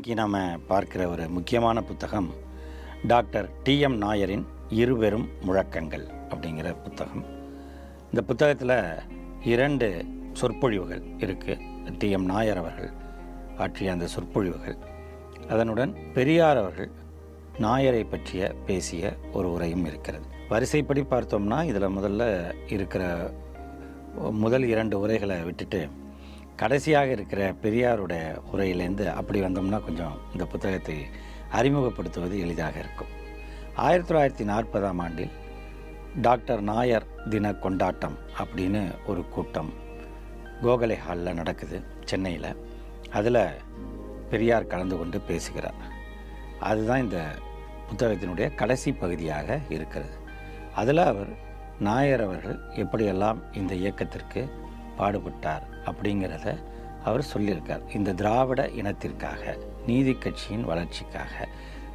இன்றைக்கி நாம் பார்க்கிற ஒரு முக்கியமான புத்தகம் டாக்டர் டிஎம் நாயரின் இருபெரும் முழக்கங்கள் அப்படிங்கிற புத்தகம். இந்த புத்தகத்தில் இரண்டு சொற்பொழிவுகள் இருக்குது டிஎம் நாயர் அவர்கள் ஆற்றிய அந்த சொற்பொழிவுகள். அதனுடன் பெரியார் அவர்கள் நாயரை பற்றிய பேசிய ஒரு உரையும் இருக்கிறது. வரிசைப்படி பார்த்தோம்னா இதில் முதல்ல இருக்கிற முதல் இரண்டு உரைகளை விட்டுட்டு கடைசியாக இருக்கிற பெரியாருடைய உரையிலேருந்து அப்படி வந்தோம்னா கொஞ்சம் இந்த புத்தகத்தை அறிமுகப்படுத்துவது எளிதாக இருக்கும். ஆயிரத்தி தொள்ளாயிரத்தி நாற்பதாம் ஆண்டில் டாக்டர் நாயர் தின கொண்டாட்டம் அப்படின்னு ஒரு கூட்டம் கோகலை ஹாலில் நடக்குது சென்னையில். அதில் பெரியார் கலந்து கொண்டு பேசுகிறார். அதுதான் இந்த புத்தகத்தினுடைய கடைசி பகுதியாக இருக்கிறது. அதில் அவர் நாயர் அவர்கள் எப்படியெல்லாம் இந்த இயக்கத்திற்கு பாடுபட்டார் அப்படிங்கிறத அவர் சொல்லியிருக்கார். இந்த திராவிட இனத்திற்காக நீதி கட்சியின் வளர்ச்சிக்காக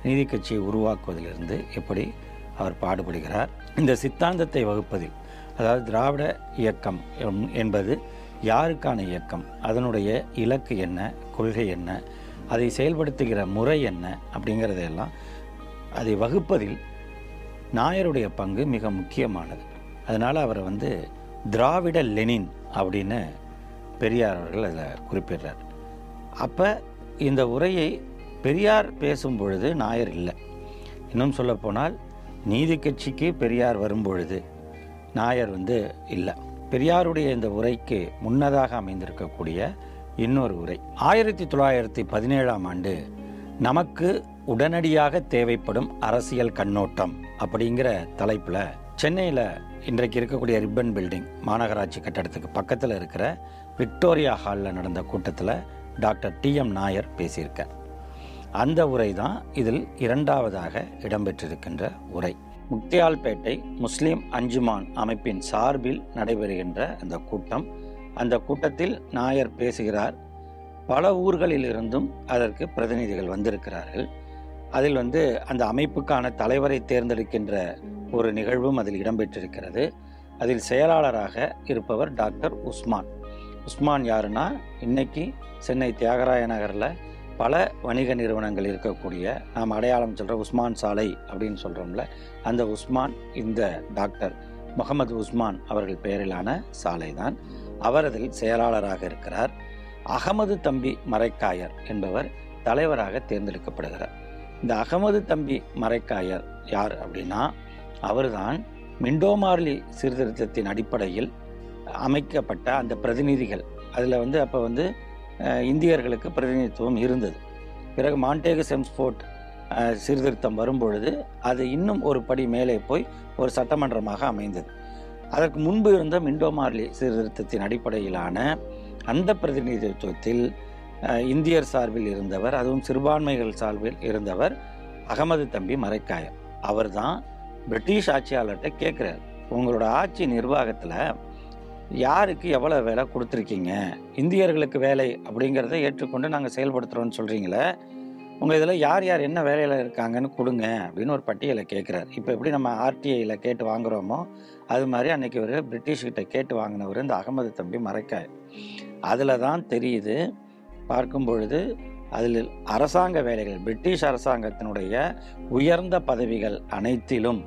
நீதி கட்சியை உருவாக்குவதிலிருந்து எப்படி அவர் பாடுபடுகிறார்? இந்த சித்தாந்தத்தை வகுப்பதில் அதாவது திராவிட இயக்கம் என்பது யாருக்கான இயக்கம்? அதனுடைய இலக்கு என்ன? கொள்கை என்ன? அதை செயல்படுத்துகிற முறை என்ன? அப்படிங்கிறதையெல்லாம் அதை வகுப்பதில் நாயருடைய பங்கு மிக முக்கியமானது. அதனால் அவரை வந்து திராவிட லெனின் அப்படின்னு பெரியார் அவர்கள் அதில் குறிப்பிடுறார். அப்போ இந்த உரையை பெரியார் பேசும் பொழுது நாயர் இல்லை. இன்னும் சொல்லப்போனால் நீதி கட்சிக்கு பெரியார் வரும்பொழுது நாயர் வந்து இல்லை. பெரியாருடைய இந்த உரைக்கு முன்னதாக அமைந்திருக்கக்கூடிய இன்னொரு உரை. ஆயிரத்தி தொள்ளாயிரத்தி பதினேழாம் ஆண்டு நமக்கு உடனடியாக தேவைப்படும் அரசியல் கண்ணோட்டம் அப்படிங்கிற தலைப்பில் சென்னையில் இன்றைக்கு இருக்கக்கூடிய ரிப்பன் பில்டிங் மாநகராட்சி கட்டடத்துக்கு பக்கத்தில் இருக்கிற விக்டோரியா ஹாலில் நடந்த கூட்டத்தில் டாக்டர் டிஎம் நாயர் பேசியிருக்கார். அந்த உரை தான் இதில் இரண்டாவதாக இடம்பெற்றிருக்கின்ற உரை. முக்தியால்பேட்டை முஸ்லீம் அஞ்சுமான் அமைப்பின் சார்பில் நடைபெறுகின்ற அந்த கூட்டம். அந்த கூட்டத்தில் நாயர் பேசுகிறார். பல ஊர்களிலிருந்தும் அதற்கு பிரதிநிதிகள் வந்திருக்கிறார்கள். அதில் வந்து அந்த அமைப்புக்கான தலைவரை தேர்ந்தெடுக்கின்ற ஒரு நிகழ்வும் அதில் இடம்பெற்றிருக்கிறது. அதில் செயலாளராக இருப்பவர் டாக்டர் உஸ்மான். உஸ்மான் யாருன்னா இன்னைக்கு சென்னை தியாகராய நகரில் பல வணிக நிறுவனங்கள் இருக்கக்கூடிய நாம் அடையாளம் சொல்கிற உஸ்மான் சாலை அப்படின்னு சொல்கிறோம்ல அந்த உஸ்மான் இந்த டாக்டர் முகமது உஸ்மான் அவர்கள் பெயரிலான சாலை தான். அவர் அதில் செயலாளராக இருக்கிறார். அகமது தம்பி மரைக்காயர் என்பவர் தலைவராக தேர்ந்தெடுக்கப்படுகிறார். இந்த அகமது தம்பி மரைக்காயர் யார் அப்படின்னா அவர்தான் மிண்டோமார்லி சீர்திருத்தத்தின் அடிப்படையில் அமைக்கப்பட்ட அந்த பிரதிநிதிகள். அதில் வந்து அப்போ வந்து இந்தியர்களுக்கு பிரதிநிதித்துவம் இருந்தது. பிறகு மாண்டேகு செம்ஸ்போர்ட் சீர்திருத்தம் வரும்பொழுது அது இன்னும் ஒரு படி மேலே போய் ஒரு சட்டமன்றமாக அமைந்தது. அதற்கு முன்பு இருந்த மிண்டோமார்லி சீர்திருத்தத்தின் அடிப்படையிலான அந்த பிரதிநிதித்துவத்தில் இந்தியர் சார்பில் இருந்தவர் அதுவும் சிறுபான்மைகள் சார்பில் இருந்தவர் அகமது தம்பி மரைக்காயர் அவர்தான் பிரிட்டிஷ் ஆட்சியாளர்கிட்ட கேட்குறார் உங்களோட ஆட்சி நிர்வாகத்தில் யாருக்கு எவ்வளோ வேலை கொடுத்துருக்கீங்க? இந்தியர்களுக்கு வேலை அப்படிங்கிறத ஏற்றுக்கொண்டு நாங்கள் செயல்படுத்துகிறோன்னு சொல்கிறீங்களே உங்கள் இதில் யார் யார் என்ன வேலையில் இருக்காங்கன்னு கொடுங்க அப்படின்னு ஒரு பட்டியலை கேட்குறாரு இப்போ எப்படி நம்ம ஆர்டிஐயில் கேட்டு வாங்குறோமோ அது மாதிரி அன்னைக்கு ஒரு பிரிட்டிஷ்கிட்ட கேட்டு வாங்கினவர் இந்த அகமது தம்பி மறைக்காய் அதில் தான் தெரியுது பார்க்கும் பொழுது அதில் அரசாங்க வேலைகள் பிரிட்டிஷ் அரசாங்கத்தினுடைய உயர்ந்த பதவிகள் அனைத்திலும்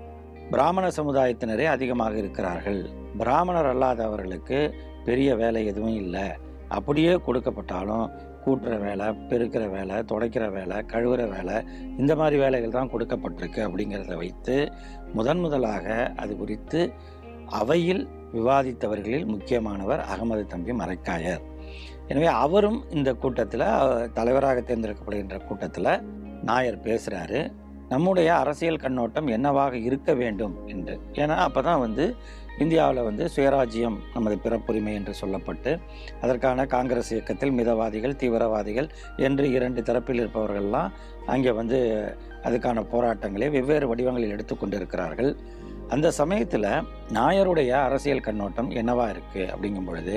பிராமண சமுதாயத்தினரே அதிகமாக இருக்கிறார்கள். பிராமணர் அல்லாதவர்களுக்கு பெரிய வேலை எதுவும் இல்லை. அப்படியே கொடுக்கப்பட்டாலும் கூட்டுற வேலை பெருக்கிற வேலை துடைக்கிற வேலை கழுவுற வேலை இந்த மாதிரி வேலைகள் தான் கொடுக்கப்பட்டிருக்கு அப்படிங்கிறத வைத்து முதன் முதலாக அது குறித்து அவையில் விவாதித்தவர்களில் முக்கியமானவர் அகமது தம்பி மரைக்காயர். எனவே அவரும் இந்த கூட்டத்தில் தலைவராக தேர்ந்தெடுக்கப்படுகின்ற கூட்டத்தில் நாயர் பேசுகிறாரு நம்முடைய அரசியல் கண்ணோட்டம் என்னவாக இருக்க வேண்டும் என்று. ஏன்னா அப்போ தான் வந்து இந்தியாவில் வந்து சுயராஜ்யம் நமது பிறப்புரிமை என்று சொல்லப்பட்டு அதற்கான காங்கிரஸ் இயக்கத்தில் மிதவாதிகள் தீவிரவாதிகள் என்று இரண்டு தரப்பில் இருப்பவர்கள்லாம் அங்கே வந்து அதுக்கான போராட்டங்களை வெவ்வேறு வடிவங்களில் எடுத்துக்கொண்டு இருக்கிறார்கள் அந்த சமயத்தில் நாயருடைய அரசியல் கண்ணோட்டம் என்னவா இருக்குது அப்படிங்கும் பொழுது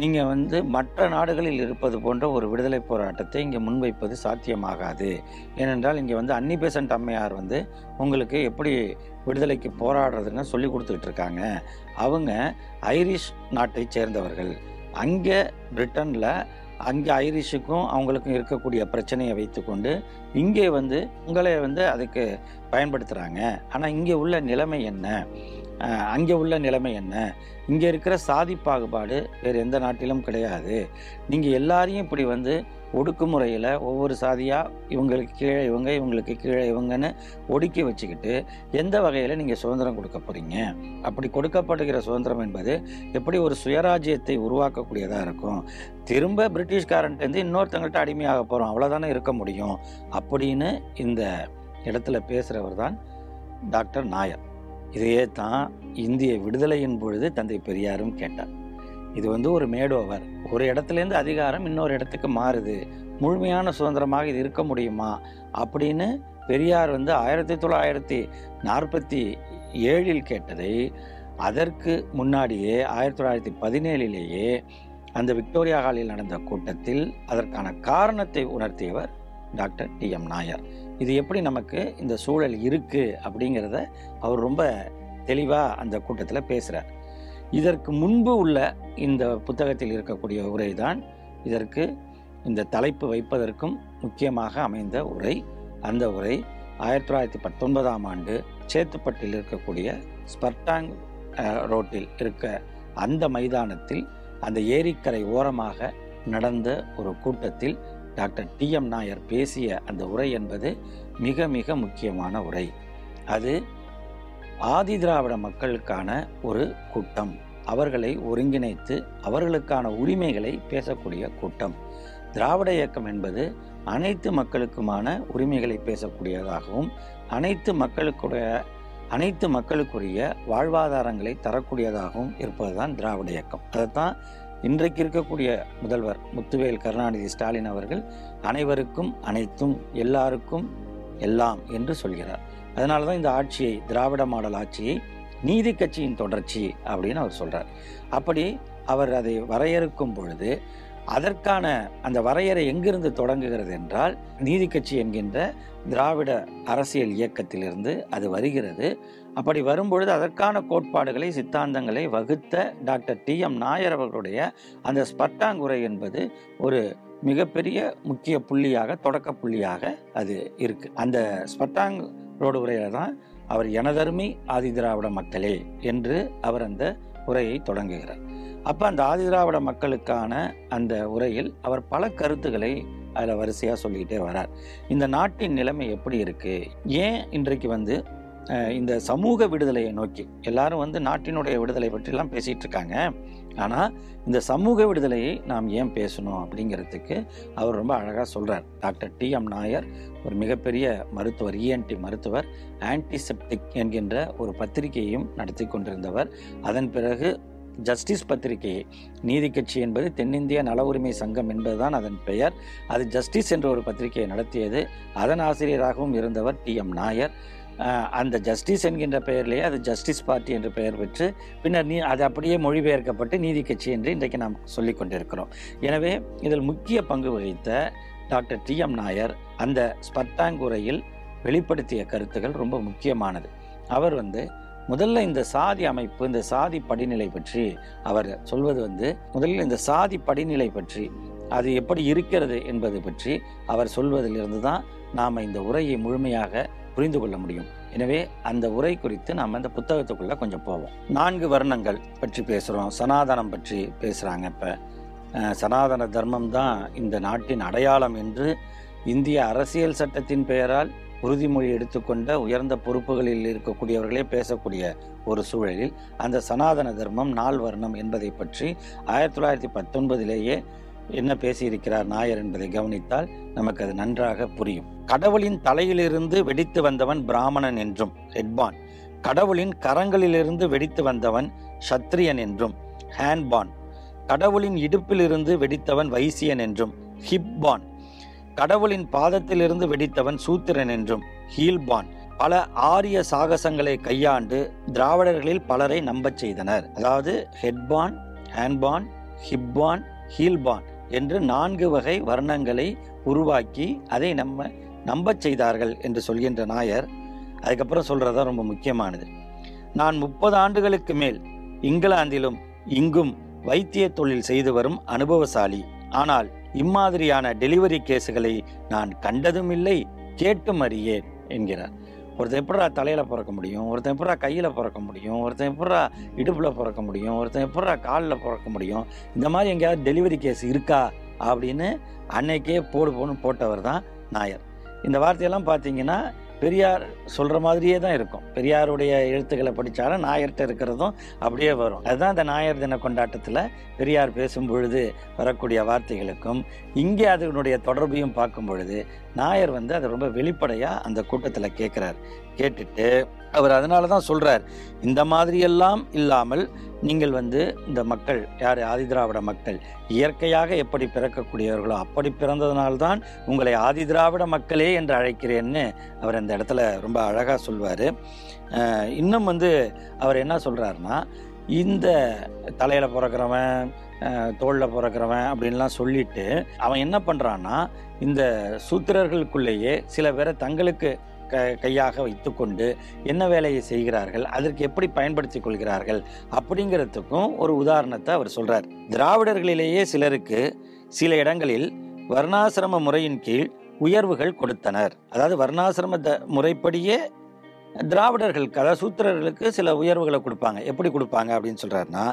நீங்கள் வந்து மற்ற நாடுகளில் இருப்பது போன்ற ஒரு விடுதலை போராட்டத்தை இங்கே முன்வைப்பது சாத்தியமாகாது. ஏனென்றால் இங்கே வந்து அன்னி பேசன்ட் அம்மையார் வந்து உங்களுக்கு எப்படி விடுதலைக்கு போராடுறதுன்னு சொல்லி கொடுத்துட்டு இருக்காங்க. அவங்க ஐரிஷ் நாட்டை சேர்ந்தவர்கள். அங்கே பிரிட்டனில் அங்கே ஐரிஷுக்கும் அவங்களுக்கும் இருக்கக்கூடிய பிரச்சனையை வைத்துக்கொண்டு இங்கே வந்து உங்களை வந்து அதுக்கு பயன்படுத்துகிறாங்க ஆனால் இங்கே உள்ள நிலைமை என்ன? அங்கே உள்ள நிலைமை என்ன? இங்கே இருக்கிற சாதி பாகுபாடு வேறு எந்த நாட்டிலும் கிடையாது. நீங்கள் எல்லாரையும் இப்படி வந்து ஒடுக்குமுறையில் ஒவ்வொரு சாதியாக இவங்களுக்கு கீழே இவங்க இவங்களுக்கு கீழே இவங்கன்னு ஒடுக்கி வச்சுக்கிட்டு எந்த வகையில் நீங்கள் சுதந்திரம் கொடுக்க போகிறீங்க அப்படி கொடுக்கப்படுகிற சுதந்திரம் என்பது எப்படி ஒரு சுயராஜ்யத்தை உருவாக்கக்கூடியதாக இருக்கும்? திரும்ப பிரிட்டிஷ்காரன்ட்டேருந்து இன்னொருத்தங்கள்ட்ட அடிமையாக போகிறோம் அவ்வளோதானே இருக்க முடியும்? அப்படின்னு இந்த இடத்துல பேசுகிறவர் தான் டாக்டர் நாயர். இதையே தான் இந்திய விடுதலையின் பொழுது தந்தை பெரியாரும் கேட்டார். இது வந்து ஒரு மேடோவர். ஒரு இடத்துலேருந்து அதிகாரம் இன்னொரு இடத்துக்கு மாறுது. முழுமையான சுதந்திரமாக இது இருக்க முடியுமா? அப்படின்னு பெரியார் வந்து ஆயிரத்தி தொள்ளாயிரத்தி நாற்பத்தி ஏழில் கேட்டதை அதற்கு முன்னாடியே ஆயிரத்தி தொள்ளாயிரத்தி பதினேழிலேயே அந்த விக்டோரியா ஹாலில் நடந்த கூட்டத்தில் அதற்கான காரணத்தை உணர்த்தியவர் டாக்டர் டி எம் நாயர். இது எப்படி நமக்கு இந்த சூழல் இருக்குது அப்படிங்கிறத அவர் ரொம்ப தெளிவாக அந்த கூட்டத்தில் பேசுகிறார் இதற்கு முன்பு உள்ள இந்த புத்தகத்தில் இருக்கக்கூடிய உரை தான் இதற்கு இந்த தலைப்பு வைப்பதற்கும் முக்கியமாக அமைந்த உரை. அந்த உரை ஆயிரத்தி தொள்ளாயிரத்தி பத்தொன்பதாம் ஆண்டு சேத்துப்பட்டில் இருக்கக்கூடிய ஸ்பர்டாங் ரோட்டில் இருக்க அந்த மைதானத்தில் அந்த ஏரிக்கரை ஓரமாக நடந்த ஒரு கூட்டத்தில் டாக்டர் டி எம் நாயர் பேசிய அந்த உரை என்பது மிக மிக முக்கியமான உரை. அது ஆதி திராவிட மக்களுக்கான ஒரு கூட்டம். அவர்களை ஒருங்கிணைத்து அவர்களுக்கான உரிமைகளை பேசக்கூடிய கூட்டம். திராவிட இயக்கம் என்பது அனைத்து மக்களுக்குமான உரிமைகளை பேசக்கூடியதாகவும் அனைத்து மக்களுக்குடைய அனைத்து மக்களுக்குரிய வாழ்வாதாரங்களை தரக்கூடியதாகவும் இருப்பதுதான் திராவிட இயக்கம். அதைத்தான் இன்றைக்கு இருக்கக்கூடிய முதல்வர் முத்துவேல் கருணாநிதி ஸ்டாலின் அவர்கள் அனைவருக்கும் அனைத்தும் எல்லாருக்கும் எல்லாம் என்று சொல்கிறார். அதனால தான் இந்த ஆட்சியை திராவிட மாடல் ஆட்சியை நீதி கட்சியின் தொடர்ச்சி அப்படின்னு அவர் சொல்கிறார் அப்படி அவர் அதை வரையறுக்கும் பொழுது அதற்கான அந்த வரையறை எங்கிருந்து தொடங்குகிறது என்றால் நீதி கட்சி என்கின்ற திராவிட அரசியல் இயக்கத்திலிருந்து அது வருகிறது. அப்படி வரும்பொழுது அதற்கான கோட்பாடுகளை சித்தாந்தங்களை வகுத்த டாக்டர் டி எம் நாயர் அவர்களுடைய அந்த ஸ்பட்டாங்குரை என்பது ஒரு மிகப்பெரிய முக்கிய புள்ளியாக தொடக்க புள்ளியாக அது இருக்கு. அந்த ஸ்பட்டாங் ரோடு உரையில தான் அவர் எனதருமை ஆதி திராவிட மக்களே என்று அவர் அந்த உரையை தொடங்குகிறார். அப்போ அந்த ஆதிதிராவிட மக்களுக்கான அந்த உரையில் அவர் பல கருத்துக்களை அதில் வரிசையாக சொல்லிக்கிட்டே வரார். இந்த நாட்டின் நிலைமை எப்படி இருக்குது ஏன் இன்றைக்கு வந்து இந்த சமூக விடுதலையை நோக்கி எல்லாரும் வந்து நாட்டினுடைய விடுதலை பற்றிலாம் பேசிகிட்டு இருக்காங்க. ஆனால் இந்த சமூக விடுதலையை நாம் ஏன் பேசணும் அப்படிங்கிறதுக்கு அவர் ரொம்ப அழகாக சொல்கிறார் டாக்டர் டி எம் நாயர் ஒரு மிகப்பெரிய மருத்துவர் இஎன்டி மருத்துவர் ஆன்டிசெப்டிக் என்கின்ற ஒரு பத்திரிகையையும் நடத்தி கொண்டிருந்தவர். அதன் பிறகு ஜஸ்டிஸ் பத்திரிகை நீதி கட்சி என்பது தென்னிந்திய நல உரிமை சங்கம் என்பதுதான் அதன் பெயர். அது ஜஸ்டிஸ் என்ற ஒரு பத்திரிகையை நடத்தியது. அதன் ஆசிரியராகவும் இருந்தவர் டி எம் நாயர். அந்த ஜஸ்டிஸ் என்கின்ற பெயரிலேயே அது ஜஸ்டிஸ் பார்ட்டி என்று பெயர் பெற்று பின்னர் நீ அது அப்படியே மொழிபெயர்க்கப்பட்டு நீதி கட்சி என்று இன்றைக்கு நாம் சொல்லிக் கொண்டிருக்கிறோம். எனவே இதில் முக்கிய பங்கு வகித்த டாக்டர் டி எம் நாயர் அந்த ஸ்பர்டாங் உரையில் வெளிப்படுத்திய கருத்துக்கள் ரொம்ப முக்கியமானது. அவர் வந்து முதல்ல இந்த சாதி அமைப்பு இந்த சாதி படிநிலை பற்றி அவர் சொல்வது வந்து முதலில் இந்த சாதி படிநிலை பற்றி அது எப்படி இருக்கிறது என்பது பற்றி அவர் சொல்வதிலிருந்து தான் நாம் இந்த உரையை முழுமையாக புரிந்து கொள்ள முடியும். எனவே அந்த உரை குறித்து நாம் அந்த புத்தகத்துக்குள்ள கொஞ்சம் போவோம். நான்கு வர்ணங்கள் பற்றி பேசுகிறோம் சனாதனம் பற்றி பேசுகிறாங்க இப்போ. சனாதன தர்மம் தான் இந்த நாட்டின் அடையாளம் என்று இந்திய அரசியல் சட்டத்தின் பெயரால் உறுதிமொழி எடுத்துக்கொண்ட உயர்ந்த பொறுப்புகளில் இருக்கக்கூடியவர்களே பேசக்கூடிய ஒரு சூழலில் அந்த சனாதன தர்மம் நாள் வர்ணம் என்பதை பற்றி ஆயிரத்தி தொள்ளாயிரத்தி பத்தொன்பதிலேயே என்ன பேசியிருக்கிறார் நாயர் என்பதை கவனித்தால் நமக்கு அது நன்றாக புரியும். கடவுளின் தலையிலிருந்து வெடித்து வந்தவன் பிராமணன் என்றும் ஹெட்பான். கடவுளின் கரங்களிலிருந்து வெடித்து வந்தவன் சத்திரியன் என்றும் ஹேண்ட்பான். கடவுளின் இடுப்பிலிருந்து வெடித்தவன் வைசியன் என்றும் ஹிப்பான். கடவுளின் பாதத்திலிருந்து வெடித்தவன் சூத்திரன் என்றும் ஹீல்பான் பல ஆரிய சாகசங்களை கையாண்டு திராவிடர்களில் பலரை நம்பச் செய்தனர். அதாவது ஹெட்பான் ஹேண்ட்பான் ஹிப்பான் ஹீல்பான் என்று நான்கு வகை வர்ணங்களை உருவாக்கி அதை நம்ம நம்பச் செய்தார்கள் என்று சொல்கின்ற நாயர் அதுக்கப்புறம் சொல்றதா ரொம்ப முக்கியமானது. நான் முப்பது ஆண்டுகளுக்கு மேல் இங்கிலாந்திலும் இங்கும் வைத்திய தொழில் செய்து வரும் அனுபவசாலி. ஆனால் இம்மாதிரியான டெலிவரி கேஸுகளை நான் கண்டதும் இல்லை கேட்டும் அறியேன் என்கிறார். ஒருத்தன் எப்படா தலையில் பிறக்க முடியும் ஒருத்தன் எப்படா கையில் பிறக்க முடியும் ஒருத்தன் எப்படா இடுப்பில் பிறக்க முடியும் ஒருத்தன் எப்படா காலில் பிறக்க முடியும் இந்த மாதிரி எங்கேயாவது டெலிவரி கேஸ் இருக்கா அப்படின்னு அன்னைக்கே போடு போன்னு போட்டவர் தான் நாயர். இந்த வார்த்தையெல்லாம் பார்த்தீங்கன்னா பெரியார் சொல்கிற மாதிரியே தான் இருக்கும். பெரியாருடைய எழுத்துக்களை படித்தாலும் நாயர்கிட்ட இருக்கிறதும் அப்படியே வரும். அதுதான் இந்த நாயர் தின கொண்டாட்டத்தில் பெரியார் பேசும் பொழுது வரக்கூடிய வார்த்தைகளுக்கும் இங்கே அதனுடைய தொடர்பையும் பார்க்கும் பொழுது நாயர் வந்து அதை ரொம்ப வெளிப்படையாக அந்த கூட்டத்தில் கேட்குறார் கேட்டுட்டு அவர் அதனால தான் சொல்கிறார் இந்த மாதிரியெல்லாம் இல்லாமல் நீங்கள் வந்து இந்த மக்கள் யார் ஆதிதிராவிட மக்கள் இயற்கையாக எப்படி பிறக்கக்கூடியவர்களோ அப்படி பிறந்ததுனால்தான் உங்களை ஆதிதிராவிட மக்களே என்று அழைக்கிறேன்னு அவர் அந்த இடத்துல ரொம்ப அழகாக சொல்வார். இன்னும் வந்து அவர் என்ன சொல்கிறாருன்னா இந்த தலையில் பிறக்கிறவன் தோளில் பிறக்கிறவன் அப்படின்லாம் சொல்லிட்டு அவன் என்ன பண்ணுறான்னா இந்த சூத்திரர்களுக்குள்ளேயே சில பேரை தங்களுக்கு க கையாக வைத்துக்கொண்டு என்ன வேலையை செய்கிறார்கள் அதற்கு எப்படி பயன்படுத்தி கொள்கிறார்கள் அப்படிங்கிறதுக்கும் ஒரு உதாரணத்தை அவர் சொல்றார். திராவிடர்களிலேயே சிலருக்கு சில இடங்களில் வர்ணாசிரம முறையின் கீழ் உயர்வுகள் கொடுத்தனர். அதாவது வர்ணாசிரம த முறைப்படியே திராவிடர்களுக்கு அதாவது சூத்திரர்களுக்கு சில உயர்வுகளை கொடுப்பாங்க. எப்படி கொடுப்பாங்க அப்படின்னு சொல்றாருன்னா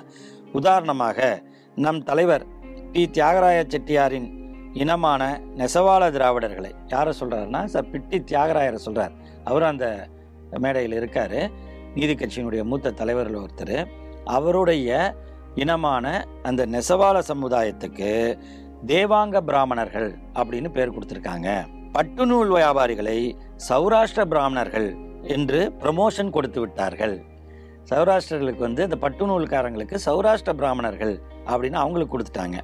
உதாரணமாக நம் தலைவர் டி. தியாகராய செட்டியாரின் இனமான நெசவாள திராவிடர்களை. யாரை சொல்கிறாருன்னா சார் பிட்டி தியாகராயரை சொல்கிறார் அவரும் அந்த மேடையில் இருக்கார். நீதி கட்சியினுடைய மூத்த தலைவர்கள் ஒருத்தர். அவருடைய இனமான அந்த நெசவாள சமுதாயத்துக்கு தேவாங்க பிராமணர்கள் அப்படின்னு பேர் கொடுத்துருக்காங்க. பட்டுநூல் வியாபாரிகளை சௌராஷ்டிர பிராமணர்கள் என்று ப்ரமோஷன் கொடுத்து விட்டார்கள். சௌராஷ்டிரர்களுக்கு வந்து இந்த பட்டுநூல்காரங்களுக்கு சௌராஷ்டிர பிராமணர்கள் அப்படின்னு அவங்களுக்கு கொடுத்துட்டாங்க.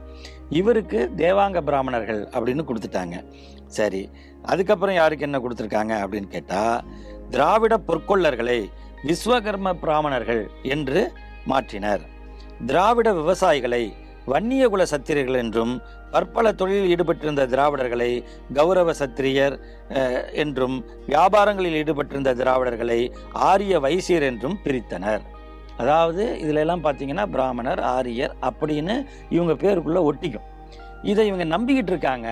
இவருக்கு தேவாங்க பிராமணர்கள் அப்படின்னு கொடுத்துட்டாங்க. சரி அதுக்கப்புறம் யாருக்கு என்ன கொடுத்துருக்காங்க அப்படின்னு கேட்டால் திராவிட பொற்கொள்ளர்களை விஸ்வகர்ம பிராமணர்கள் என்று மாற்றினர். திராவிட விவசாயிகளை வன்னியகுல சத்திரியர்கள் என்றும் பற்பல தொழிலில் ஈடுபட்டிருந்த திராவிடர்களை கௌரவ சத்திரியர் என்றும் வியாபாரங்களில் ஈடுபட்டிருந்த திராவிடர்களை ஆரிய வைசியர் என்றும் பிரித்தனர். அதாவது இதுல எல்லாம் பார்த்தீங்கன்னா பிராமணர் ஆரியர் அப்படின்னு இவங்க பேருக்குள்ள ஒட்டிக்கும். இதை இவங்க நம்பிக்கிட்டு இருக்காங்க.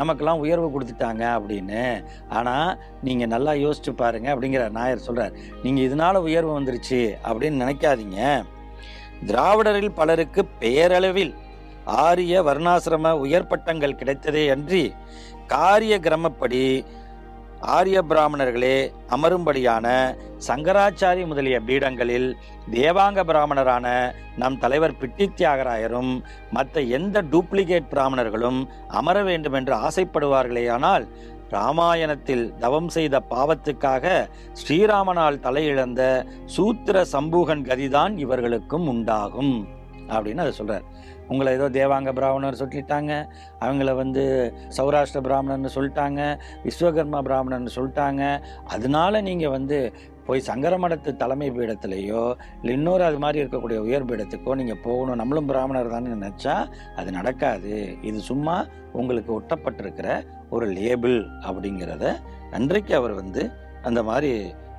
நமக்கெல்லாம் உயர்வு கொடுத்துட்டாங்க அப்படின்னு. ஆனால் நீங்கள் நல்லா யோசிச்சு பாருங்க அப்படிங்கிற நாயர் சொல்கிறார் நீங்கள் இதனால உயர்வு வந்துருச்சு அப்படின்னு நினைக்காதீங்க. திராவிடரில் பலருக்கு பெயரளவில் ஆரிய வர்ணாசிரம உயர் பட்டங்கள் கிடைத்ததே அன்றி காரிய கிரமப்படி ஆரிய பிராமணர்களே அமரும்படியான சங்கராச்சாரி முதலிய பீடங்களில் தேவாங்க பிராமணரான நம் தலைவர் பிட்டி தியாகராயரும் மற்ற எந்த டூப்ளிகேட் பிராமணர்களும் அமர வேண்டும் என்று ஆசைப்படுவார்களேயானால் ராமாயணத்தில் தவம் செய்த பாவத்துக்காக ஸ்ரீராமனால் தலையிழந்த சூத்திர சம்பூகன் கதிதான் இவர்களுக்கும் உண்டாகும். அப்படின்னு அதை சொல்றார். உங்களை ஏதோ தேவாங்க பிராமணர் சொல்லிட்டாங்க அவங்கள வந்து சௌராஷ்டிர பிராமணர்னு சொல்லிட்டாங்க விஸ்வகர்மா பிராமணர்னு சொல்லிட்டாங்க. அதனால நீங்கள் வந்து போய் சங்கரமடத்து தலைமை பீடத்திலேயோ இல்லை இன்னொரு அது மாதிரி இருக்கக்கூடிய உயர் பீடத்துக்கோ நீங்கள் போகணும். நம்மளும் பிராமணர் தானே நினச்சா அது நடக்காது. இது சும்மா உங்களுக்கு ஒட்டப்பட்டிருக்கிற ஒரு லேபிள் அப்படிங்கிறத அன்றைக்கு அவர் வந்து அந்த மாதிரி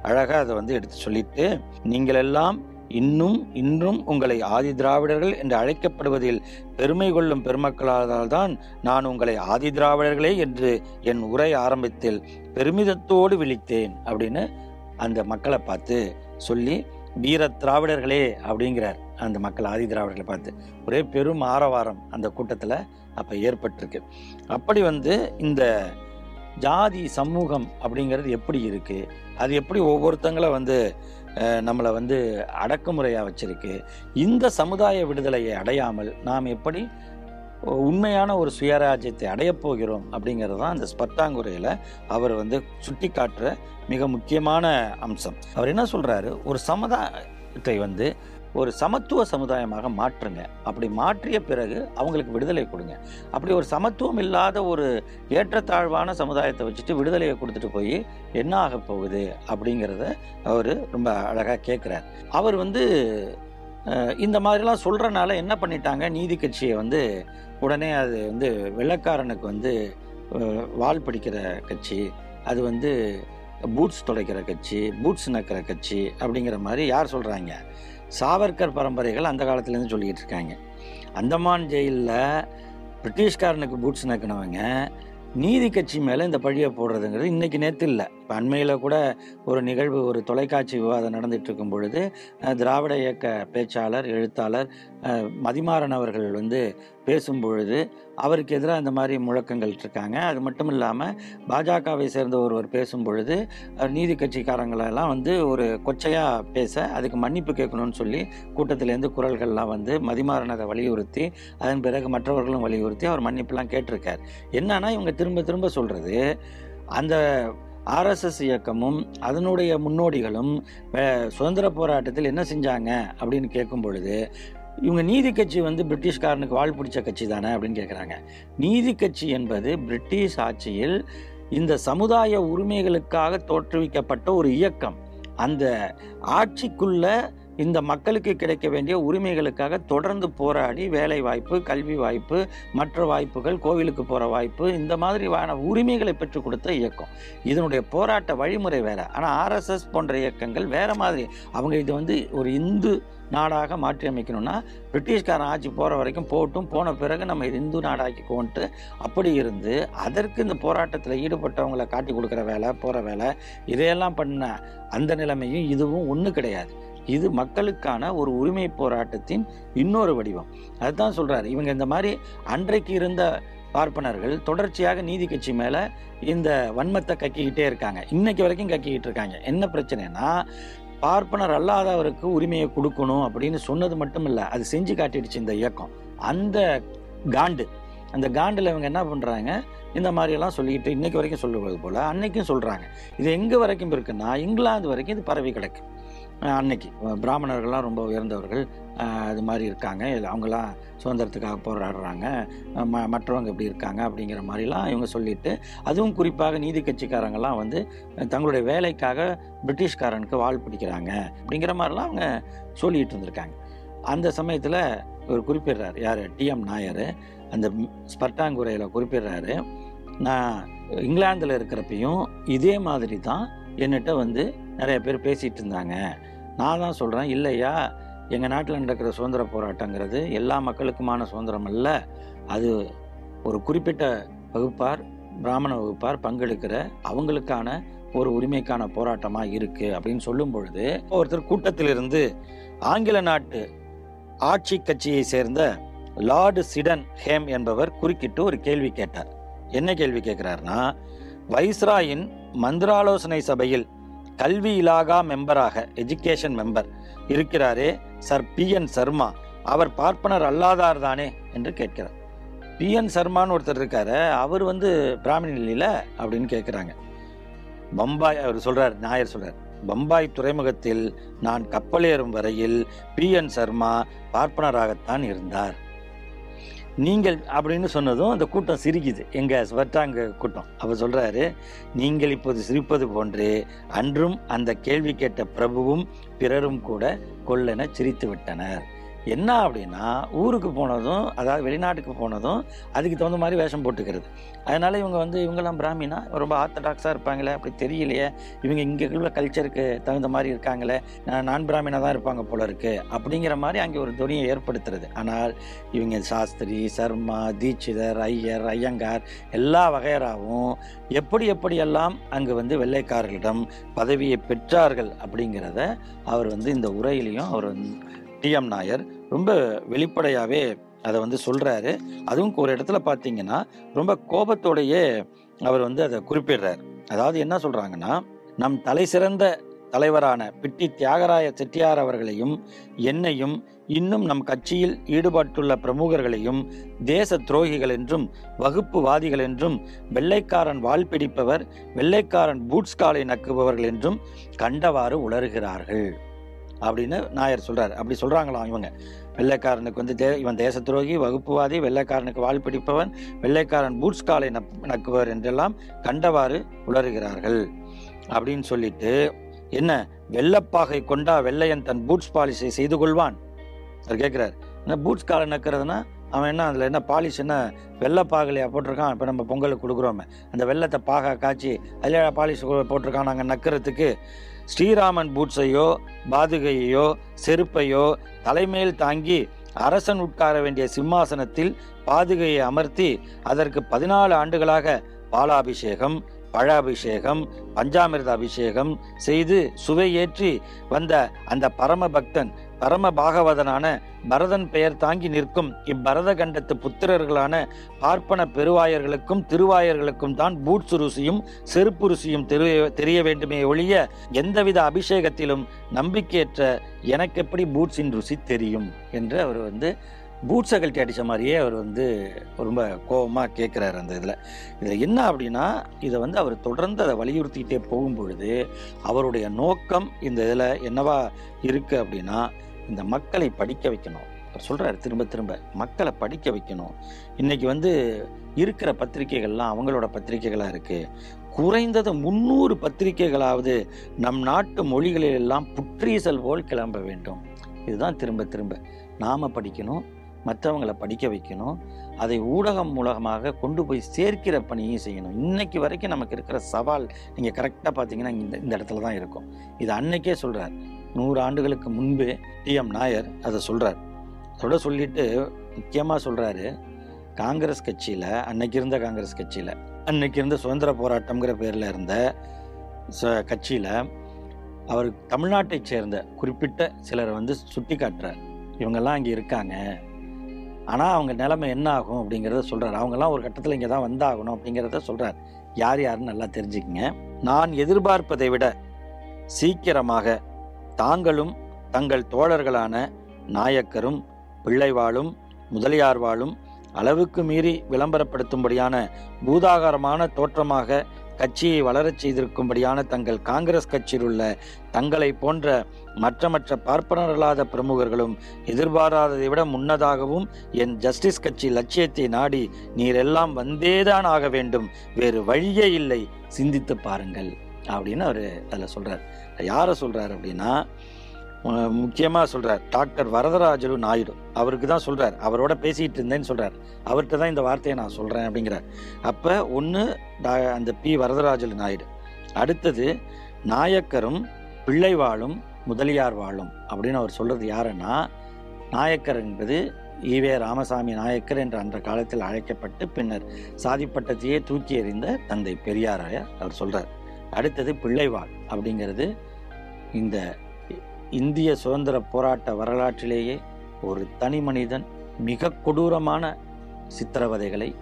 அழகாக அதை வந்து எடுத்து சொல்லிட்டு நீங்கள் எல்லாம் இன்னும் இன்றும் உங்களை ஆதி திராவிடர்கள் என்று அழைக்கப்படுவதில் பெருமை கொள்ளும் பெருமக்களால் தான் நான் உங்களை ஆதி திராவிடர்களே என்று என் உரை ஆரம்பத்தில் பெருமிதத்தோடு விழித்தேன் அப்படின்னு அந்த மக்களை பார்த்து சொல்லி வீர திராவிடர்களே அப்படிங்கிறார் அந்த மக்கள் ஆதி திராவிடர்களை பார்த்து. ஒரே பெரும் ஆரவாரம் அந்த கூட்டத்தில் அப்போ ஏற்பட்டிருக்கு. அப்படி வந்து இந்த ஜாதி சமூகம் அப்படிங்கிறது எப்படி இருக்குது அது எப்படி ஒவ்வொருத்தங்களை வந்து நம்மளை வந்து அடக்குமுறையாக வச்சிருக்கு. இந்த சமுதாய விடுதலையை அடையாமல் நாம் எப்படி உண்மையான ஒரு சுயராஜ்யத்தை அடையப் போகிறோம் அப்படிங்கிறது தான் அந்த ஸ்பர்தாங்குறையில் அவர் வந்து சுட்டி காட்டுற மிக முக்கியமான அம்சம். அவர் என்ன சொல்கிறாரு ஒரு சமுதாயத்தை வந்து ஒரு சமத்துவ சமுதாயமாக மாற்றுங்க. அப்படி மாற்றிய பிறகு அவங்களுக்கு விடுதலை கொடுங்க. அப்படி ஒரு சமத்துவம் இல்லாத ஒரு ஏற்றத்தாழ்வான சமுதாயத்தை வச்சுட்டு விடுதலையை கொடுத்துட்டு போய் என்ன ஆக போகுது அப்படிங்கிறத அவர் ரொம்ப அழகாக கேட்குறார் அவர் வந்து இந்த மாதிரிலாம் சொல்கிறனால என்ன பண்ணிட்டாங்க? நீதி கட்சியை வந்து உடனே அது வந்து வெள்ளக்காரனுக்கு வந்து வால் பிடிக்கிற கட்சி அது வந்து பூட்ஸ் துடைக்கிற கட்சி பூட்ஸ் நக்கிற கட்சி அப்படிங்கிற மாதிரி யார் சொல்கிறாங்க சாவர்கர் பரம்பரைகள் அந்த காலத்துலேருந்து சொல்லிக்கிட்டு இருக்காங்க. அந்தமான் ஜெயிலில் பிரிட்டிஷ்காரனுக்கு பூட்ஸ் நக்கினவங்க நீதி கட்சி மேலே இந்த பழியை போடுறதுங்கிறது இன்றைக்கி நேற்று இல்லை. இப்போ அண்மையில் கூட ஒரு நிகழ்வு ஒரு தொலைக்காட்சி விவாதம் நடந்துட்டு இருக்கும் பொழுது திராவிட இயக்க பேச்சாளர் எழுத்தாளர் மதிமாறன் அவர்கள் வந்து பேசும் பொழுது அவருக்கு எதிராக இந்த மாதிரி முழக்கங்கள் இருக்காங்க. அது மட்டும் இல்லாமல் பாஜகவை சேர்ந்த ஒருவர் பேசும் பொழுது நீதி கட்சிக்காரங்களெல்லாம் வந்து ஒரு கொச்சையாக பேச அதுக்கு மன்னிப்பு கேட்கணும்னு சொல்லி கூட்டத்திலேருந்து குரல்கள்லாம் வந்து மதிமாறன் அதை வலியுறுத்தி அதன் பிறகு மற்றவர்களும் வலியுறுத்தி அவர் மன்னிப்புலாம் கேட்டிருக்கார். என்னன்னா இவங்க திரும்ப திரும்ப சொல்கிறது அந்த ஆர்எஸ்எஸ் இயக்கமும் அதனுடைய முன்னோடிகளும் சுதந்திர போராட்டத்தில் என்ன செஞ்சாங்க அப்படின்னு கேட்கும் பொழுது இவங்க நீதி கட்சி வந்து பிரிட்டிஷ்காரனுக்கு வாழ் பிடிச்ச கட்சி தானே அப்படின்னு கேட்குறாங்க. நீதி கட்சி என்பது பிரிட்டிஷ் ஆட்சியில் இந்த சமுதாய உரிமைகளுக்காக தோற்றுவிக்கப்பட்ட ஒரு இயக்கம். அந்த ஆட்சிக்குள்ள இந்த மக்களுக்கு கிடைக்க வேண்டிய உரிமைகளுக்காக தொடர்ந்து போராடி வேலை வாய்ப்பு கல்வி வாய்ப்பு மற்ற வாய்ப்புகள் கோவிலுக்கு போகிற வாய்ப்பு இந்த மாதிரியான உரிமைகளை பெற்றுக் கொடுத்த இயக்கம். இதனுடைய போராட்ட வழிமுறை வேற. ஆனால் ஆர்எஸ்எஸ் போன்ற இயக்கங்கள் வேற மாதிரி. அவங்க இது வந்து ஒரு இந்து நாடாக மாற்றி அமைக்கணும்னா பிரிட்டிஷ்காரன் ஆட்சி போகிற வரைக்கும் போட்டும் போன பிறகு நம்ம இது இந்து நாடாக்கிக்கோன்ட்டு அப்படி இருந்து அதற்கு இந்த போராட்டத்தில் ஈடுபட்டவங்களை காட்டி கொடுக்குற வேலை போகிற வேலை இதையெல்லாம் பண்ண அந்த நிலைமையும் இதுவும் ஒன்று கிடையாது. இது மக்களுக்கான ஒரு உரிமை போராட்டத்தின் இன்னொரு வடிவம். அதுதான் சொல்றாரு. இவங்க இந்த மாதிரி அன்றைக்கு இருந்த பார்ப்பனர்கள் தொடர்ச்சியாக நீதி கட்சி மேல இந்த வன்மத்தை கக்கிக்கிட்டே இருக்காங்க. இன்னைக்கு வரைக்கும் கக்கிக்கிட்டு இருக்காங்க. என்ன பிரச்சனைனா பார்ப்பனர் அல்லாதவருக்கு உரிமையை கொடுக்கணும் அப்படின்னு சொன்னது மட்டும் இல்லை அது செஞ்சு காட்டிடுச்சு இந்த இயக்கம். அந்த காண்டு அந்த காண்டில் இவங்க என்ன பண்ணுறாங்க இந்த மாதிரியெல்லாம் சொல்லிக்கிட்டு இன்னைக்கு வரைக்கும் சொல்லுவது போல் அன்னைக்கும் சொல்கிறாங்க இது எங்கே வரைக்கும் இருக்குன்னா இங்கிலாந்து வரைக்கும் இது பரவி கிடக்கு. அன்னைக்கு. பிராமணர்கள்லாம் ரொம்ப உயர்ந்தவர்கள். அது மாதிரி இருக்காங்க. அவங்களாம் சுதந்திரத்துக்காக போராடுறாங்க. ம மற்றவங்க இப்படி இருக்காங்க அப்படிங்கிற மாதிரிலாம் இவங்க சொல்லிட்டு அதுவும் குறிப்பாக நீதி கட்சிக்காரங்கெல்லாம் வந்து தங்களுடைய வேலைக்காக பிரிட்டிஷ்காரனுக்கு வாழ் பிடிக்கிறாங்க அப்படிங்கிற மாதிரிலாம் அவங்க சொல்லிட்டு இருந்திருக்காங்க. அந்த சமயத்தில் இவர் குறிப்பிடுறாரு. யார்? டிஎம் நாயர். அந்த ஸ்பர்டாங்குறையில் குறிப்பிடுறாரு. நான் இங்கிலாந்தில் இருக்கிறப்பையும் இதே மாதிரி தான் என்னட்ட வந்து நிறைய பேர் பேசிகிட்டு இருந்தாங்க. நான் தான் சொல்கிறேன் இல்லையா? எங்கள் நாட்டில் நடக்கிற சுதந்திர போராட்டங்கிறது எல்லா மக்களுக்குமான சுதந்திரம் அல்ல. அது ஒரு குறிப்பிட்ட வகுப்பார் பிராமண வகுப்பார் பங்கெடுக்கிற அவங்களுக்கான ஒரு உரிமைக்கான போராட்டமாக இருக்குது அப்படின்னு சொல்லும் பொழுது ஒருத்தர் கூட்டத்திலிருந்து ஆங்கில நாட்டு ஆட்சி கட்சியை சேர்ந்த லார்டு சிடன் ஹேம் என்பவர் குறுக்கிட்டு ஒரு கேள்வி கேட்டார். என்ன கேள்வி கேட்கிறாருன்னா வைஸ்ராயின் மந்திராலோசனை சபையில் கல்வி இலாகா மெம்பராக எஜுகேஷன் மெம்பர் இருக்கிறாரே சர் பி என் சர்மா. அவர் பார்ப்பனர் அல்லாதார் தானே என்று கேட்கிறார். பி என் சர்மான்னு ஒருத்தர் இருக்காரு அவர் வந்து பிராமணன் இல்லையில அப்படின்னு கேட்குறாங்க. பம்பாய் அவர் சொல்கிறார் நாயர் சொல்கிறார் பம்பாய் துறைமுகத்தில் நான் கப்பலேறும் வரையில் பி என் சர்மா பார்ப்பனராகத்தான் இருந்தார். நீங்கள் அப்படின்னு சொன்னதும் அந்த கூட்டம் சிரிக்குது. எங்கள் ஸ்வட்டாங்க கூட்டம். அவர் சொல்கிறாரு நீங்கள் இப்போது சிரிப்பது போன்று அன்றும் அந்த கேள்வி கேட்ட பிரபுவும் பிறரும் கூட கொல்லென சிரித்து விட்டனர் என்ன அப்படின்னா ஊருக்கு போனதும் அதாவது வெளிநாட்டுக்கு போனதும் அதுக்கு தகுந்த மாதிரி வேஷம் போட்டுக்கிறது. அதனால் இவங்க வந்து இவங்கெல்லாம் பிராமினா ரொம்ப ஆர்த்தடாக்ஸாக இருப்பாங்களே அப்படி தெரியலையே இவங்க இங்கே உள்ள கல்ச்சருக்கு தகுந்த மாதிரி இருக்காங்களே நான் நான் பிராமினாக தான் இருப்பாங்க போல இருக்கு அப்படிங்கிற மாதிரி அங்கே ஒரு துணியை ஏற்படுத்துறது. ஆனால் இவங்க சாஸ்திரி சர்மா தீட்சிதர் ஐயர் ஐயங்கார் எல்லா வகையராகவும் எப்படி எப்படியெல்லாம் அங்கு வந்து வெள்ளைக்காரர்களிடம் பதவியை பெற்றார்கள் அப்படிங்கிறத அவர் வந்து இந்த உரையிலையும் அவர் வந்து டிஎம் நாயர் ரொம்ப வெளிப்படையாகவே அதை வந்து சொல்கிறாரு அதுவும் ஒரு இடத்துல பார்த்தீங்கன்னா ரொம்ப கோபத்தோடையே அவர் வந்து அதை குறிப்பிடுறார். அதாவது என்ன சொல்கிறாங்கன்னா நம் தலை சிறந்த தலைவரான பிட்டி தியாகராய செட்டியார் அவர்களையும் என்னையும் இன்னும் நம் கட்சியில் ஈடுபட்டுள்ள பிரமுகர்களையும் தேச துரோகிகள் என்றும் வகுப்புவாதிகள் என்றும் வெள்ளைக்காரன் வால் பிடிப்பவர் வெள்ளைக்காரன் பூட்ஸ் காலை நக்குபவர்கள் என்றும் கண்டவாறு உளறுகிறார்கள். அப்படின்னு நாயர் சொல்கிறார் அப்படி சொல்கிறாங்களாம் இவங்க? வெள்ளைக்காரனுக்கு வந்து தே இவன் தேச துரோகி வகுப்புவாதி வெள்ளைக்காரனுக்கு வால் பிடிப்பவன் வெள்ளைக்காரன் பூட்ஸ் காலை நப் நக்குவர் என்றெல்லாம் கண்டவாறு உளறுகிறார்கள். அப்படின்னு சொல்லிட்டு என்ன வெள்ளப்பாகை கொண்டா வெள்ளையன் தன் பூட்ஸ் பாலிசை செய்து கொள்வான்? அவர் கேட்குறார் என்ன பூட்ஸ் காலை நக்கிறதுனா அவன் என்ன அதில் என்ன பாலிஷ் என்ன வெள்ளை பாகலையா போட்டிருக்கான்? இப்போ நம்ம பொங்கலுக்கு கொடுக்குறோமே. அந்த வெள்ளத்தை பாகா காய்ச்சி அதில் பாலிஷ் போட்டிருக்கான் நாங்கள் நக்கிறதுக்கு. ஸ்ரீராமன் பூட்ஸையோ பாதுகையோ செருப்பையோ தலைமையில் தாங்கி அரசன் உட்கார வேண்டிய சிம்மாசனத்தில் பாதுகையை அமர்த்தி அதற்கு பதினாலு ஆண்டுகளாக பாலாபிஷேகம் பழ அபிஷேகம் பஞ்சாமிர்த அபிஷேகம் செய்து சுவையேற்றி ஏற்றி வந்த அந்த பரம பக்தன் பரம பாகவதனான பரதன் பெயர் தாங்கி நிற்கும். இப்பரத கண்டத்து புத்திரர்களான பார்ப்பன பெருவாயர்களுக்கும் திருவாயர்களுக்கும் தான் பூட்சு ருசியும் செருப்பு ருசியும் தெரிய தெரிய வேண்டுமே ஒழிய எந்தவித அபிஷேகத்திலும் நம்பிக்கையற்ற எனக்கு எப்படி பூட்ஸின் ருசி தெரியும்? என்று அவர் வந்து பூட்ஸை கழட்டி அடித்த மாதிரியே அவர் வந்து ரொம்ப கோபமாக கேட்குறாரு அந்த இதில். இதில் என்ன அப்படின்னா இதை வந்து அவர் தொடர்ந்து அதை வலியுறுத்திக்கிட்டே போகும்பொழுது அவருடைய நோக்கம் இந்த இதில் என்னவா இருக்குது அப்படின்னா இந்த மக்களை படிக்க வைக்கணும். அவர் சொல்கிறார் திரும்ப திரும்ப மக்களை படிக்க வைக்கணும். இன்றைக்கி வந்து இருக்கிற பத்திரிகைகள்லாம் அவங்களோட பத்திரிகைகளாக இருக்குது குறைந்தது முந்நூறு பத்திரிகைகளாவது நம் நாட்டு மொழிகளில் எல்லாம் புற்றீசல் போல் கிளம்ப வேண்டும். இதுதான் திரும்ப திரும்ப. நாம படிக்கணும் மற்றவங்களை படிக்க வைக்கணும் அதை ஊடகம் மூலமாக கொண்டு போய் சேர்க்கிற பணியும் செய்யணும். இன்னைக்கு வரைக்கும் நமக்கு இருக்கிற சவால் நீங்கள் கரெக்டாக பார்த்தீங்கன்னா இந்த இந்த இடத்துல தான் இருக்கும். இது அன்னைக்கே சொல்கிறார் நூறு ஆண்டுகளுக்கு முன்பே டிஎம் நாயர் அதை சொல்கிறார் அதோட சொல்லிட்டு முக்கியமாக சொல்கிறாரு காங்கிரஸ் கட்சியில் அன்னைக்கு இருந்த காங்கிரஸ் கட்சியில் அன்னைக்கு இருந்த சுதந்திர போராட்டம்ங்கிற பேரில் இருந்த கட்சியில் அவர் தமிழ்நாட்டை சேர்ந்த குறிப்பிட்ட சிலரை வந்து சுட்டி காட்டுறார் இவங்கெல்லாம் இங்கே இருக்காங்க. ஆனால் அவங்க நிலைமை என்ன ஆகும் அப்படிங்கிறத சொல்கிறார் அவங்கெல்லாம் ஒரு கட்டத்தில் இங்கே தான் வந்தாகணும் அப்படிங்கிறத சொல்கிறார் யார் யாருன்னு நல்லா தெரிஞ்சுக்கங்க. நான் எதிர்பார்ப்பதை விட சீக்கிரமாக தாங்களும் தங்கள் தோழர்களான நாயக்கரும் பிள்ளைவாளும் முதலியார்வாளும் அளவுக்கு மீறி விளம்பரப்படுத்தும்படியான பூதாகாரமான தோற்றமாக கட்சியை வளரச் செய்திருக்கும்படியான தங்கள் காங்கிரஸ் கட்சியில் உள்ள தங்களை போன்ற மற்ற மற்ற பார்ப்பனரல்லாத பிரமுகர்களும் எதிர்பாராததை விட முன்னதாகவும் என் ஜஸ்டிஸ் கட்சி லட்சியத்தை நாடி நீரெல்லாம் வந்தேதான் ஆக வேண்டும். வேறு வழியே இல்லை. சிந்தித்து பாருங்கள். அப்படின்னு அவர் அதில் சொல்கிறார் யாரை சொல்கிறார் அப்படின்னா முக்கியமாக சொல்கிறார் டாக்டர் வரதராஜலு நாயுடு. அவருக்கு தான் சொல்கிறார் அவரோட பேசிகிட்டு இருந்தேன்னு சொல்கிறார் அவர்கிட்ட தான் இந்த வார்த்தையை நான் சொல்கிறேன் அப்படிங்கிறார். அப்போ ஒன்று அந்த பி வரதராஜலு நாயுடு. அடுத்தது நாயக்கரும் பிள்ளை வாழும் முதலியார் வாழும் அப்படின்னு அவர் சொல்கிறது யாருன்னா நாயக்கர் என்பது ஈவே ராமசாமி நாயக்கர் என்று அன்ற காலத்தில் அழைக்கப்பட்டு பின்னர் சாதிப்பட்டத்தையே தூக்கி எறிந்த தந்தை பெரியாராய அவர் சொல்கிறார் அடுத்தது பிள்ளைவாள் அப்படிங்கிறது இந்த இந்திய சுதந்திர போராட்ட வரலாற்றிலேயே ஒரு தனி மனிதன் மிக கொடூரமான சித்திரவதைகளை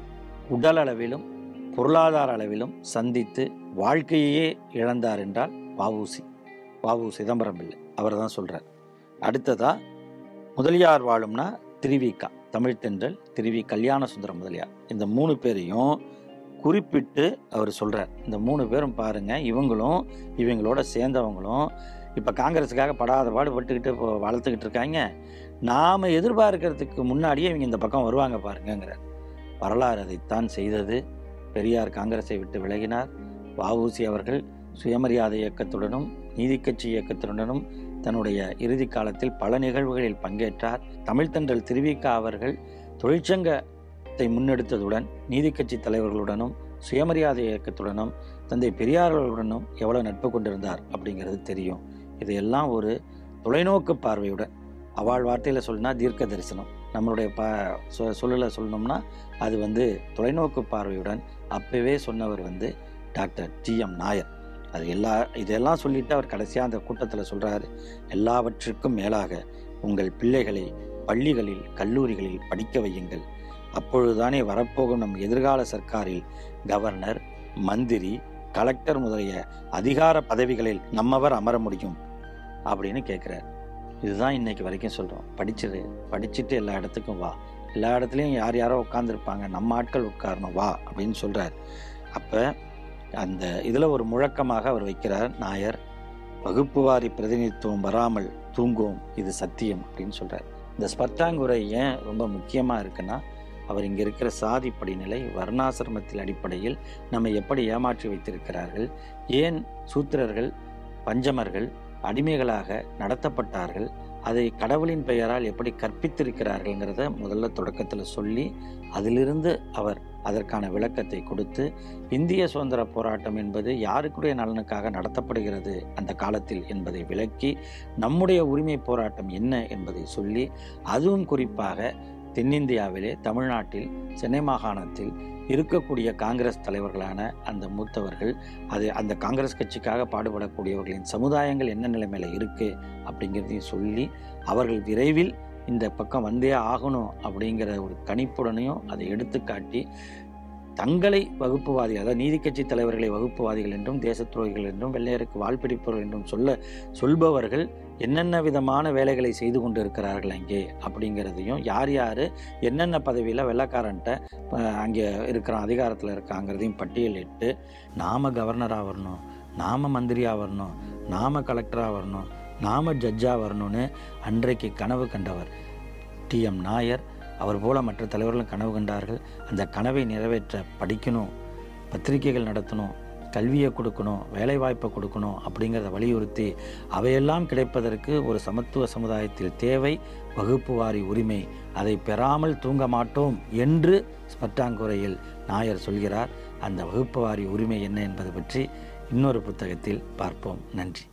உடல் அளவிலும் பொருளாதார அளவிலும் சந்தித்து வாழ்க்கையே இழந்தார் என்றால் வாவூசி வாவு சிதம்பரம் பிள்ளை. அவர் தான் சொல்கிறார் அடுத்ததா முதலியார் வாழும்னா திருவிக்கா தமிழ் தென்றல் திருவி கல்யாண சுந்தரம் முதலியார். இந்த மூணு பேரையும் குறிப்பிட்டு அவர் சொல்கிறார் இந்த மூணு பேரும் பாருங்கள் இவங்களும் இவங்களோட சேர்ந்தவங்களும் இப்போ காங்கிரஸுக்காக படாத பாடுபட்டுக்கிட்டு இப்போ வளர்த்துக்கிட்டு இருக்காங்க. நாம் எதிர்பார்க்கறதுக்கு முன்னாடியே இவங்க இந்த பக்கம் வருவாங்க பாருங்கிற வரலாறு அதைத்தான் செய்தது. பெரியார் காங்கிரஸை விட்டு விலகினார். வஉசி அவர்கள் சுயமரியாதை இயக்கத்துடனும் நீதிக்கட்சி இயக்கத்துடனும் தன்னுடைய இறுதி காலத்தில் பல நிகழ்வுகளில் பங்கேற்றார். தமிழ்த்தன்றல் திருவிக்கா அவர்கள் தொழிற்சங்கத்தை முன்னெடுத்ததுடன் நீதிக்கட்சி தலைவர்களுடனும் சுயமரியாதை இயக்கத்துடனும் தந்தை பெரியார்களுடனும் எவ்வளோ நட்பு கொண்டிருந்தார் அப்படிங்கிறது தெரியும். இதையெல்லாம் ஒரு தொலைநோக்கு பார்வையுடன் அவாள் வார்த்தையில் சொல்லினா தீர்க்க தரிசனம். நம்மளுடைய ப சொ சொல்லில் சொல்லணும்னா அது வந்து தொலைநோக்கு பார்வையுடன் அப்பவே சொன்னவர் வந்து டாக்டர் டி எம் நாயர். அது எல்லா இதெல்லாம் சொல்லிட்டு அவர் கடைசியாக அந்த கூட்டத்தில் சொல்கிறாரு எல்லாவற்றிற்கும் மேலாக உங்கள் பிள்ளைகளை பள்ளிகளில் கல்லூரிகளில் படிக்க வையுங்கள். அப்பொழுதுதானே வரப்போகும் நம் எதிர்கால சர்க்காரில் கவர்னர் மந்திரி கலெக்டர் முதலிய அதிகார பதவிகளில் நம்மவர் அமர முடியும். அப்படின்னு கேட்குறாரு இதுதான் இன்னைக்கு வரைக்கும் சொல்கிறோம் படிச்சிரு படிச்சுட்டு எல்லா இடத்துக்கும் வா. எல்லா இடத்துலையும் யார் யாரோ உட்காந்துருப்பாங்க நம்ம ஆட்கள் உட்காரணும் வா அப்படின்னு சொல்கிறார் அப்போ அந்த இதில் ஒரு முழக்கமாக அவர் வைக்கிறார் நாயர் வகுப்புவாரி பிரதிநிதித்துவம் வராமல் தூங்குவோம். இது சத்தியம் அப்படின்னு சொல்கிறார் இந்த ஸ்பர்டாங்குரை ஏன் ரொம்ப முக்கியமாக இருக்குன்னா அவர் இங்கே இருக்கிற சாதி படிநிலை வர்ணாசிரமத்தில் அடிப்படையில் நம்மை எப்படி ஏமாற்றி வைத்திருக்கிறார்கள் ஏன் சூத்திரர்கள் பஞ்சமர்கள் அடிமைகளாக நடத்தப்பட்டார்கள். அதை கடவுளின் பெயரால் எப்படி கற்பித்திருக்கிறார்கள்ங்கிறத முதல்ல தொடக்கத்தில் சொல்லி அதிலிருந்து அவர் அதற்கான விளக்கத்தை கொடுத்து இந்திய சுதந்திர போராட்டம் என்பது யாருக்குடைய நலனுக்காக நடத்தப்படுகிறது அந்த காலத்தில் என்பதை விளக்கி நம்முடைய உரிமை போராட்டம் என்ன என்பதை சொல்லி அதுவும் குறிப்பாக தென்னிந்தியாவிலே தமிழ்நாட்டில் சென்னை மாகாணத்தில் இருக்கக்கூடிய காங்கிரஸ் தலைவர்களான அந்த மூத்தவர்கள் அது அந்த காங்கிரஸ் கட்சிக்காக பாடுபடக்கூடியவர்களின் சமுதாயங்கள் என்ன நிலைமையில் இருக்கு அப்படிங்கிறதையும் சொல்லி அவர்கள் விரைவில் இந்த பக்கம் வந்தே ஆகணும் அப்படிங்கிற ஒரு கணிப்புடனையும் அதை எடுத்துக்காட்டி தங்களை வகுப்புவாதி அதாவது நீதி கட்சி தலைவர்களை வகுப்புவாதிகள் என்றும் தேசத்துரோகிகள் என்றும் வெள்ளையருக்கு வாழ்பிடிப்பவர்கள் என்றும் சொல்ல சொல்பவர்கள் என்னென்ன விதமான வேலைகளை செய்து கொண்டு இருக்கிறார்கள் அங்கே அப்படிங்கிறதையும் யார் யார் என்னென்ன பதவியில் வெள்ளக்காரன்ட்ட அங்கே இருக்கிற அதிகாரத்தில் இருக்காங்கிறதையும் பட்டியலிட்டு நாம கவர்னராக வரணும் நாம மந்திரியாக வரணும் நாம கலெக்டராக வரணும் நாம ஜட்ஜாக வரணும்னு அன்றைக்கு கனவு கண்டவர் டிஎம் நாயர். அவர் போல மற்ற தலைவர்களும் கனவு கண்டார்கள். அந்த கனவை நிறைவேற்ற படிக்கணும் பத்திரிகைகள் நடத்தணும் கல்வியை கொடுக்கணும் வேலைவாய்ப்பை கொடுக்கணும் அப்படிங்கிறத வலியுறுத்தி அவையெல்லாம் கிடைப்பதற்கு ஒரு சமத்துவ சமுதாயத்தில் தேவை வகுப்பு வாரி உரிமை. அதை பெறாமல் தூங்க மாட்டோம் என்று ஸ்பட்டாங்குறையில் நாயர் சொல்கிறார். அந்த வகுப்பு வாரி உரிமை என்ன என்பது பற்றி இன்னொரு புத்தகத்தில் பார்ப்போம். நன்றி.